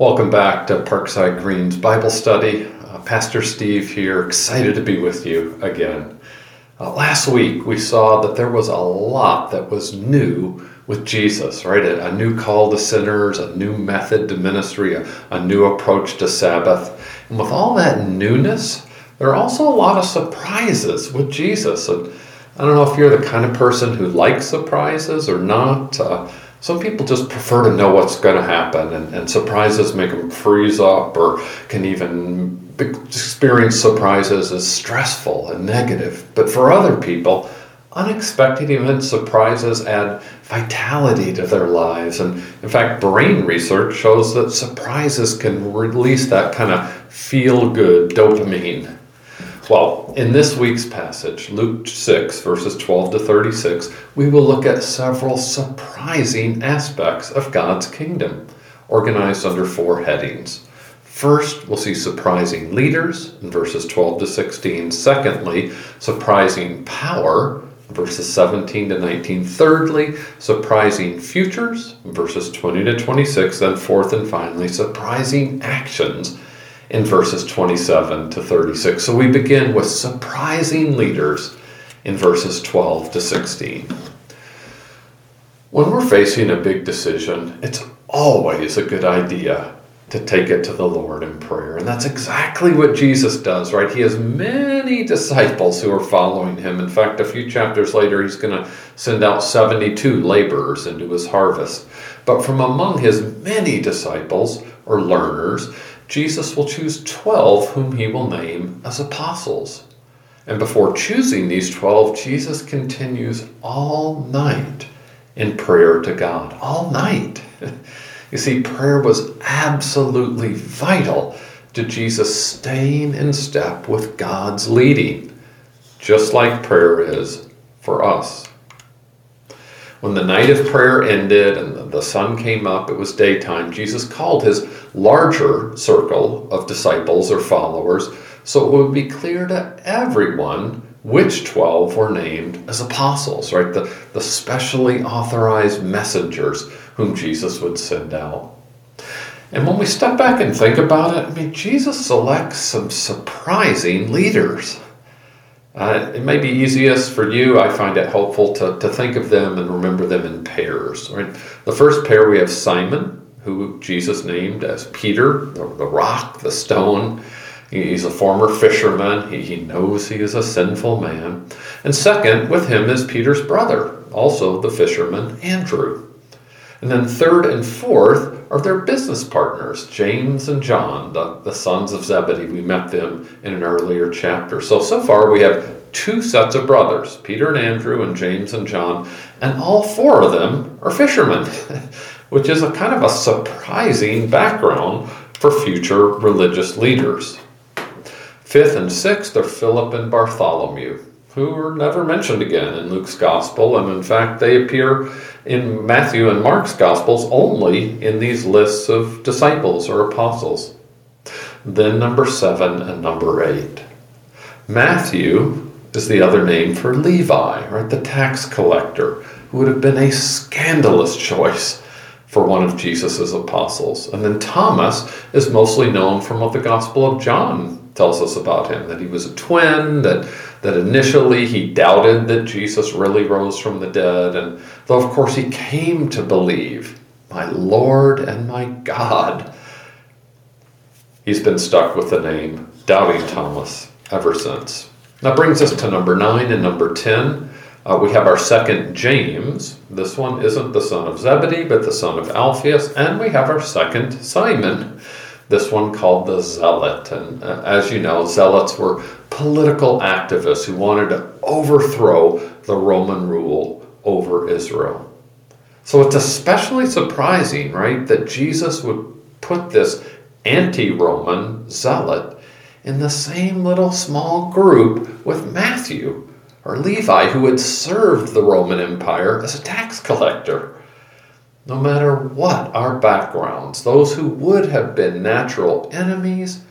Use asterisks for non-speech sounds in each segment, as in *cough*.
Welcome back to Parkside Greens Bible Study. Uh, Pastor Steve here, excited to be with you again. Uh, last week we saw that there was a lot that was new with Jesus, right? A, a new call to sinners, a new method to ministry, a, a new approach to Sabbath. And with all that newness, there are also a lot of surprises with Jesus. And I don't know if you're the kind of person who likes surprises or not. Uh, some people just prefer to know what's going to happen, and, and surprises make them freeze up or can even experience surprises as stressful and negative. But for other people, unexpected events, surprises add vitality to their lives. And in fact, brain research shows that surprises can release that kind of feel good dopamine. Well, in this week's passage, Luke 6, verses 12 to 36, we will look at several surprising aspects of God's kingdom, organized under four headings. First, we'll see surprising leaders in verses 12 to 16. Secondly, surprising power, verses 17 to 19. Thirdly, surprising futures, verses 20 to 26. And fourth and finally, surprising actions in verses 27 to 36. So we begin with surprising leaders in verses 12 to 16. When we're facing a big decision, it's always a good idea to take it to the Lord in prayer. And that's exactly what Jesus does, right? He has many disciples who are following him. In fact, a few chapters later, he's going to send out 72 laborers into his harvest. But from among his many disciples or learners, Jesus will choose 12 whom he will name as apostles. And before choosing these 12, Jesus continues all night in prayer to God. All night. *laughs* You see, prayer was absolutely vital to Jesus staying in step with God's leading, just like prayer is for us. When the night of prayer ended and the sun came up, it was daytime, Jesus called his larger circle of disciples or followers so it would be clear to everyone which 12 were named as apostles, right? The, the specially authorized messengers whom Jesus would send out. And when we step back and think about it, I mean, Jesus selects some surprising leaders. Uh, it may be easiest for you, I find it helpful to, to think of them and remember them in pairs. Right? The first pair we have Simon, who Jesus named as Peter, the, rock, the stone. He's a former fisherman. He, he knows he is a sinful man. And second, with him is Peter's brother, also the fisherman, Andrew. And then third and fourth are their business partners, James and John, the, the sons of Zebedee. We met them in an earlier chapter. So, so far we have two sets of brothers, Peter and Andrew, and James and John, and all four of them are fishermen, *laughs* which is a kind of a surprising background for future religious leaders. Fifth and sixth are Philip and Bartholomew, who are never mentioned again in Luke's gospel, and in fact, they appear in Matthew and Mark's gospels only in these lists of disciples or apostles. Then number seven and number eight. Matthew is the other name for Levi, right? The tax collector, who would have been a scandalous choice for one of Jesus' apostles. And then Thomas is mostly known from what the Gospel of John tells us about him that he was a twin, that, that initially he doubted that Jesus really rose from the dead, and though of course he came to believe, my Lord and my God, he's been stuck with the name Doubting Thomas ever since. That brings us to number nine and number 10. Uh, we have our second James. This one isn't the son of Zebedee, but the son of Alphaeus. And we have our second Simon this one called the Zealot. And uh, as you know, Zealots were political activists who wanted to overthrow the Roman rule over Israel. So it's especially surprising, right, that Jesus would put this anti Roman zealot in the same little small group with Matthew or Levi, who had served the Roman Empire as a tax collector. No matter what our backgrounds, those who would have been natural enemies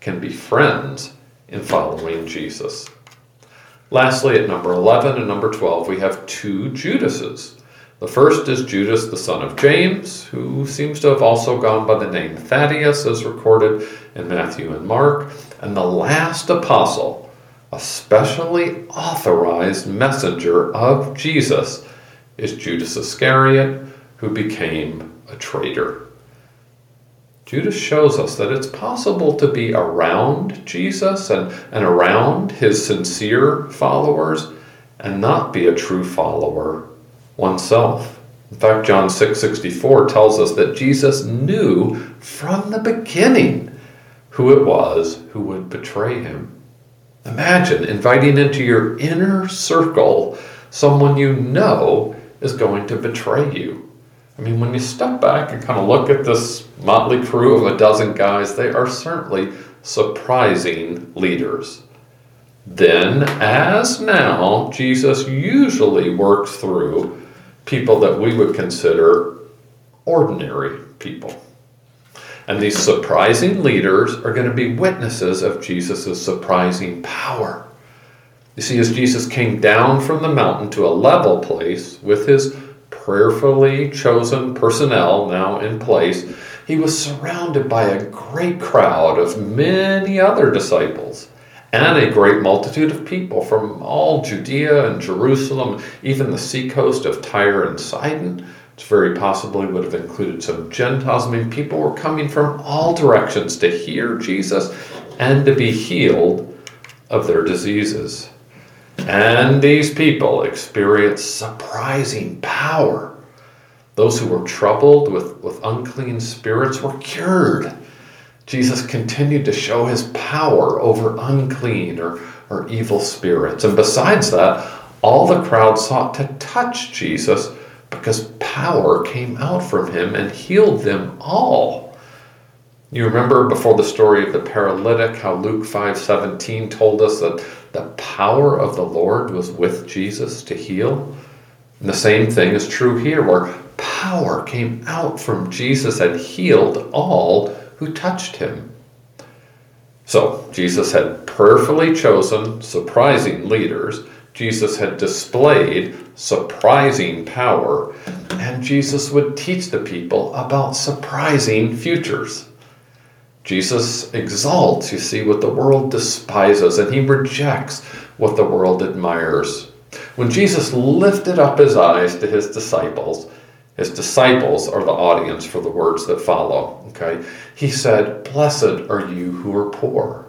can be friends in following Jesus. Lastly, at number 11 and number 12, we have two Judases. The first is Judas, the son of James, who seems to have also gone by the name Thaddeus, as recorded in Matthew and Mark. And the last apostle, a specially authorized messenger of Jesus, is Judas Iscariot, who became a traitor. Judas shows us that it's possible to be around Jesus and, and around his sincere followers and not be a true follower oneself. In fact, John 6:64 tells us that Jesus knew from the beginning who it was who would betray him. Imagine inviting into your inner circle someone you know is going to betray you. I mean, when you step back and kind of look at this motley crew of a dozen guys, they are certainly surprising leaders. Then, as now, Jesus usually works through people that we would consider ordinary people. And these surprising leaders are going to be witnesses of Jesus' surprising power. You see, as Jesus came down from the mountain to a level place with his prayerfully chosen personnel now in place, he was surrounded by a great crowd of many other disciples and a great multitude of people from all Judea and Jerusalem, even the seacoast of Tyre and Sidon. Which very possibly would have included some Gentiles. I mean, people were coming from all directions to hear Jesus and to be healed of their diseases. And these people experienced surprising power. Those who were troubled with, with unclean spirits were cured. Jesus continued to show his power over unclean or, or evil spirits. And besides that, all the crowd sought to touch Jesus because power came out from him and healed them all. You remember before the story of the paralytic how Luke 5:17 told us that the power of the Lord was with Jesus to heal? And the same thing is true here where power came out from Jesus and healed all who touched him. So, Jesus had prayerfully chosen surprising leaders. Jesus had displayed surprising power. And Jesus would teach the people about surprising futures. Jesus exalts, you see, what the world despises, and he rejects what the world admires. When Jesus lifted up his eyes to his disciples, his disciples are the audience for the words that follow. Okay? He said, Blessed are you who are poor,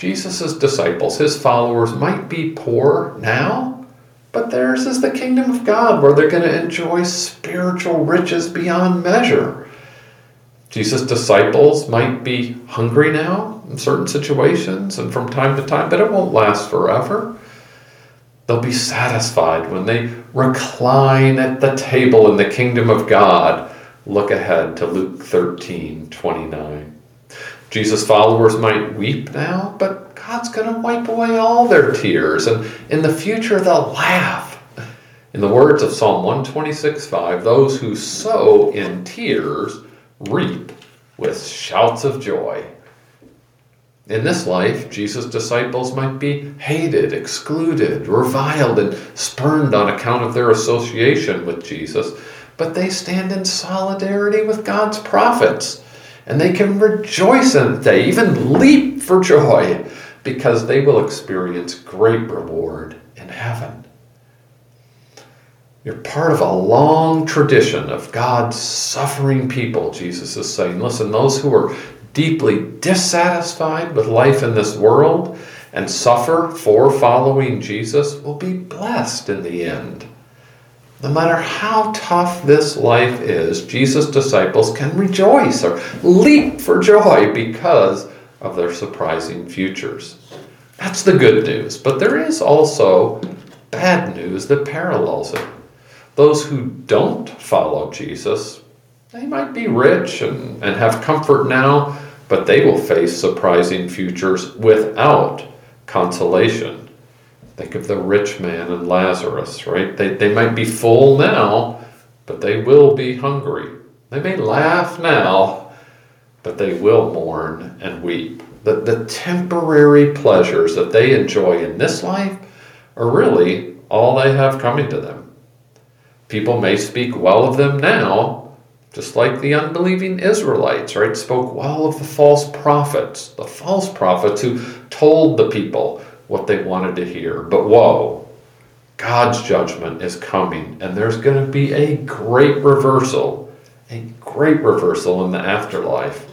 Jesus' disciples, his followers, might be poor now, but theirs is the kingdom of God where they're going to enjoy spiritual riches beyond measure. Jesus' disciples might be hungry now in certain situations and from time to time, but it won't last forever. They'll be satisfied when they recline at the table in the kingdom of God. Look ahead to Luke 13 29. Jesus' followers might weep now, but God's going to wipe away all their tears, and in the future they'll laugh. In the words of Psalm 126 5, those who sow in tears reap with shouts of joy. In this life, Jesus' disciples might be hated, excluded, reviled, and spurned on account of their association with Jesus, but they stand in solidarity with God's prophets. And they can rejoice in it. They even leap for joy because they will experience great reward in heaven. You're part of a long tradition of God's suffering people, Jesus is saying. Listen, those who are deeply dissatisfied with life in this world and suffer for following Jesus will be blessed in the end. No matter how tough this life is, Jesus' disciples can rejoice or leap for joy because of their surprising futures. That's the good news. But there is also bad news that parallels it. those who don't follow Jesus, they might be rich and, and have comfort now, but they will face surprising futures without consolation. Think of the rich man and Lazarus, right? They, they might be full now, but they will be hungry. They may laugh now, but they will mourn and weep. The, the temporary pleasures that they enjoy in this life are really all they have coming to them. People may speak well of them now, just like the unbelieving Israelites, right? Spoke well of the false prophets, the false prophets who told the people what they wanted to hear. But woe, God's judgment is coming, and there's going to be a great reversal, a great reversal in the afterlife.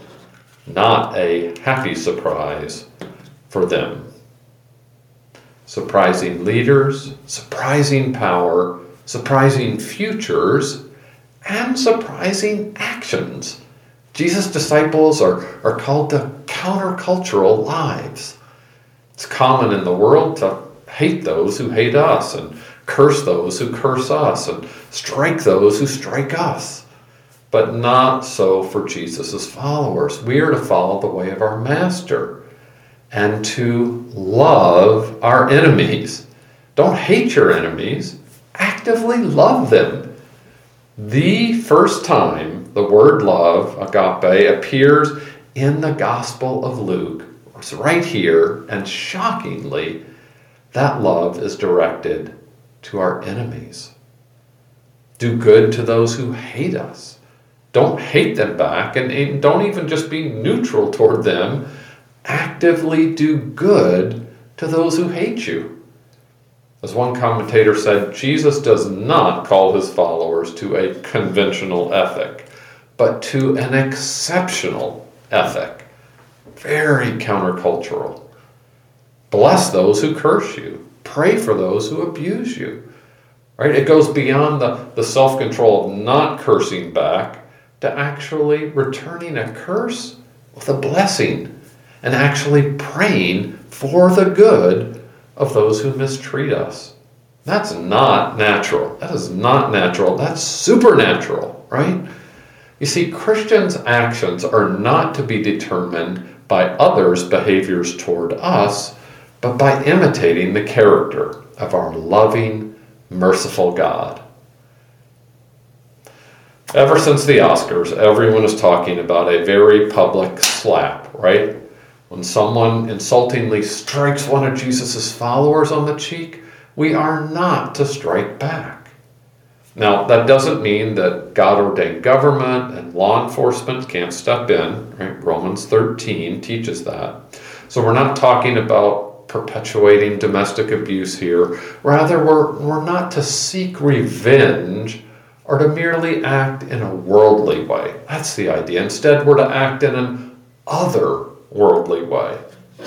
Not a happy surprise for them. Surprising leaders, surprising power, surprising futures, and surprising actions. Jesus' disciples are, are called to countercultural lives. It's common in the world to hate those who hate us and curse those who curse us and strike those who strike us. But not so for Jesus' followers. We are to follow the way of our Master and to love our enemies. Don't hate your enemies, actively love them. The first time the word love, agape, appears in the Gospel of Luke was right here, and shockingly, that love is directed to our enemies. Do good to those who hate us. Don't hate them back, and, and don't even just be neutral toward them. Actively do good to those who hate you. As one commentator said, Jesus does not call his followers to a conventional ethic, but to an exceptional ethic. Very countercultural. Bless those who curse you, pray for those who abuse you. Right? It goes beyond the, the self control of not cursing back to actually returning a curse with a blessing and actually praying for the good of those who mistreat us. That's not natural. That is not natural. That's supernatural, right? You see, Christians' actions are not to be determined by others' behaviors toward us, but by imitating the character of our loving, merciful God. Ever since the Oscars, everyone is talking about a very public slap, right? When someone insultingly strikes one of Jesus' followers on the cheek, we are not to strike back. Now, that doesn't mean that God ordained government and law enforcement can't step in. Right? Romans 13 teaches that. So we're not talking about perpetuating domestic abuse here. Rather, we're, we're not to seek revenge or to merely act in a worldly way. That's the idea. Instead, we're to act in an other worldly way.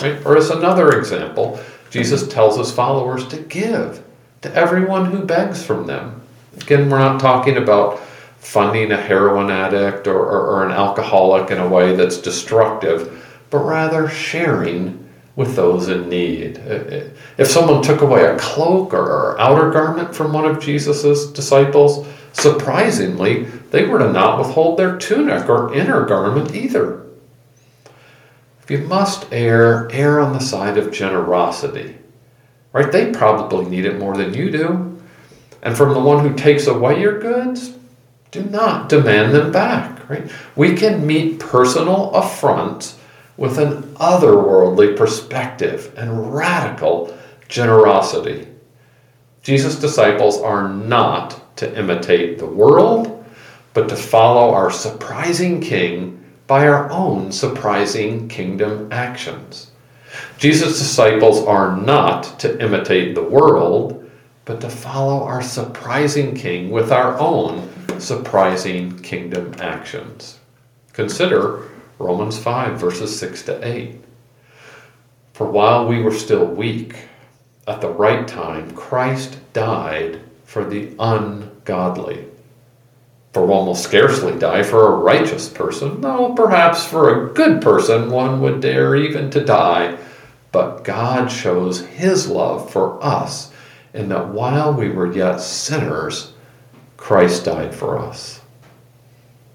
Right? Or as another example, Jesus tells his followers to give to everyone who begs from them. Again, we're not talking about funding a heroin addict or, or, or an alcoholic in a way that's destructive, but rather sharing with those in need. If someone took away a cloak or outer garment from one of Jesus' disciples, surprisingly, they were to not withhold their tunic or inner garment either. If you must err, err on the side of generosity. Right? They probably need it more than you do. And from the one who takes away your goods, do not demand them back. Right? We can meet personal affronts with an otherworldly perspective and radical generosity. Jesus' disciples are not to imitate the world, but to follow our surprising King by our own surprising kingdom actions. Jesus' disciples are not to imitate the world, but to follow our surprising King with our own surprising kingdom actions. Consider Romans 5, verses 6 to 8. For while we were still weak, at the right time, Christ died for the ungodly for one will scarcely die for a righteous person, though perhaps for a good person one would dare even to die. But God shows his love for us in that while we were yet sinners, Christ died for us.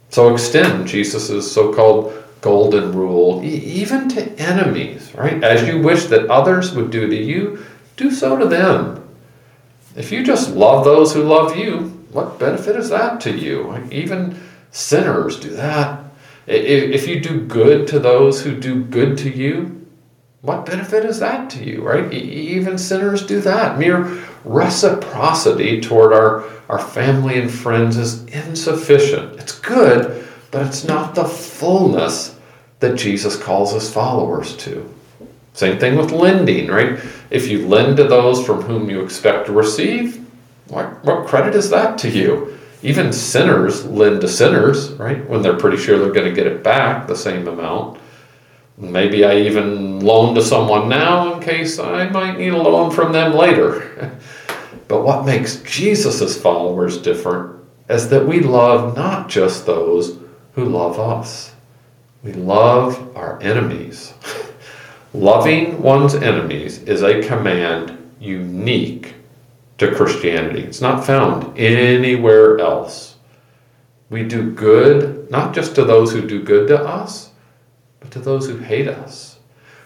So extend Jesus' so called golden rule e- even to enemies, right? As you wish that others would do to you, do so to them. If you just love those who love you, what benefit is that to you? Even sinners do that. If you do good to those who do good to you, what benefit is that to you, right? Even sinners do that. Mere reciprocity toward our, our family and friends is insufficient. It's good, but it's not the fullness that Jesus calls his followers to. Same thing with lending, right? If you lend to those from whom you expect to receive, what, what credit is that to you? Even sinners lend to sinners, right? When they're pretty sure they're going to get it back the same amount. Maybe I even loan to someone now in case I might need a loan from them later. *laughs* but what makes Jesus' followers different is that we love not just those who love us, we love our enemies. *laughs* Loving one's enemies is a command unique to Christianity. It's not found anywhere else. We do good not just to those who do good to us, but to those who hate us.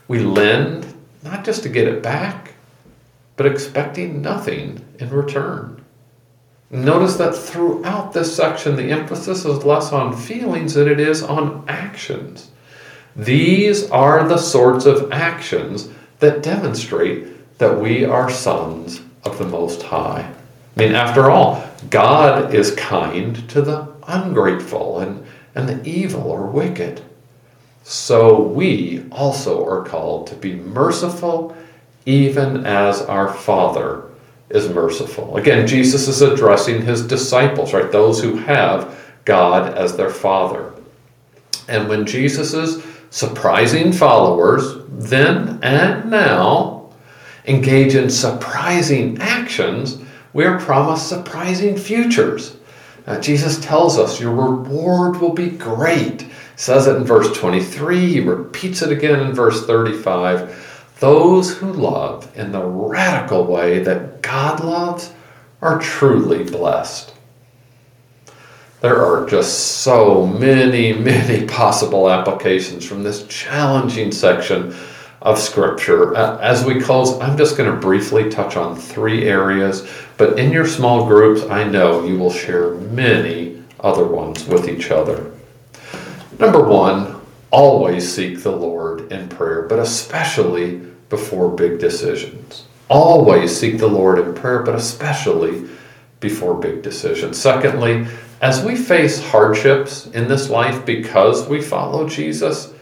We lend not just to get it back, but expecting nothing in return. Notice that throughout this section, the emphasis is less on feelings than it is on actions. These are the sorts of actions that demonstrate that we are sons of the Most High. I mean, after all, God is kind to the ungrateful and, and the evil or wicked. So we also are called to be merciful, even as our Father is merciful. Again, Jesus is addressing his disciples, right? Those who have God as their Father. And when Jesus is surprising followers, then and now, engage in surprising actions, we are promised surprising futures. Jesus tells us your reward will be great. Says it in verse 23, he repeats it again in verse 35. Those who love in the radical way that God loves are truly blessed. There are just so many, many possible applications from this challenging section of Scripture. As we close, I'm just going to briefly touch on three areas, but in your small groups, I know you will share many other ones with each other. Number one, always seek the Lord in prayer, but especially before big decisions. Always seek the Lord in prayer, but especially before big decisions. Secondly, as we face hardships in this life because we follow Jesus,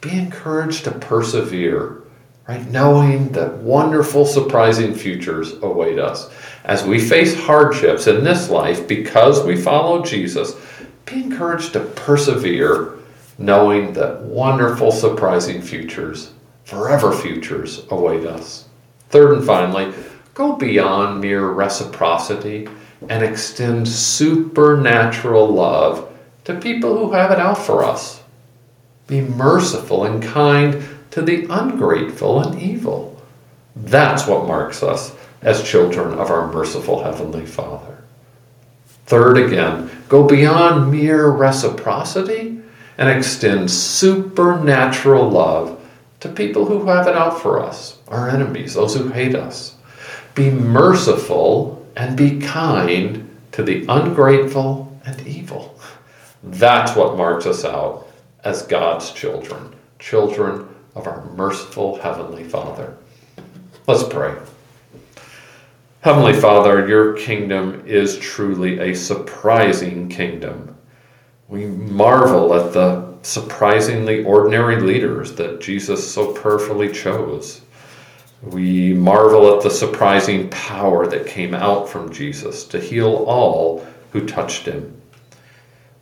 be encouraged to persevere, right? Knowing that wonderful, surprising futures await us. As we face hardships in this life because we follow Jesus, be encouraged to persevere, knowing that wonderful, surprising futures, forever futures, await us. Third and finally, go beyond mere reciprocity and extend supernatural love to people who have it out for us. Be merciful and kind to the ungrateful and evil. That's what marks us as children of our merciful Heavenly Father. Third, again, go beyond mere reciprocity and extend supernatural love to people who have it out for us, our enemies, those who hate us. Be merciful and be kind to the ungrateful and evil. That's what marks us out as God's children, children of our merciful Heavenly Father. Let's pray. Heavenly Father, your kingdom is truly a surprising kingdom. We marvel at the surprisingly ordinary leaders that Jesus so prayerfully chose. We marvel at the surprising power that came out from Jesus to heal all who touched him.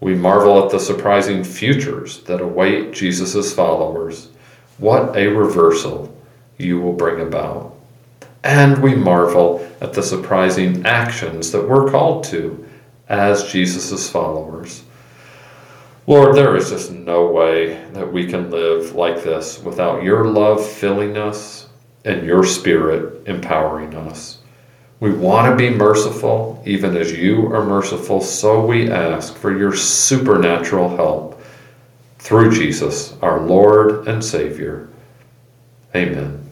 We marvel at the surprising futures that await Jesus' followers. What a reversal you will bring about. And we marvel at the surprising actions that we're called to as Jesus' followers. Lord, there is just no way that we can live like this without your love filling us and your Spirit empowering us. We want to be merciful, even as you are merciful, so we ask for your supernatural help through Jesus, our Lord and Savior. Amen.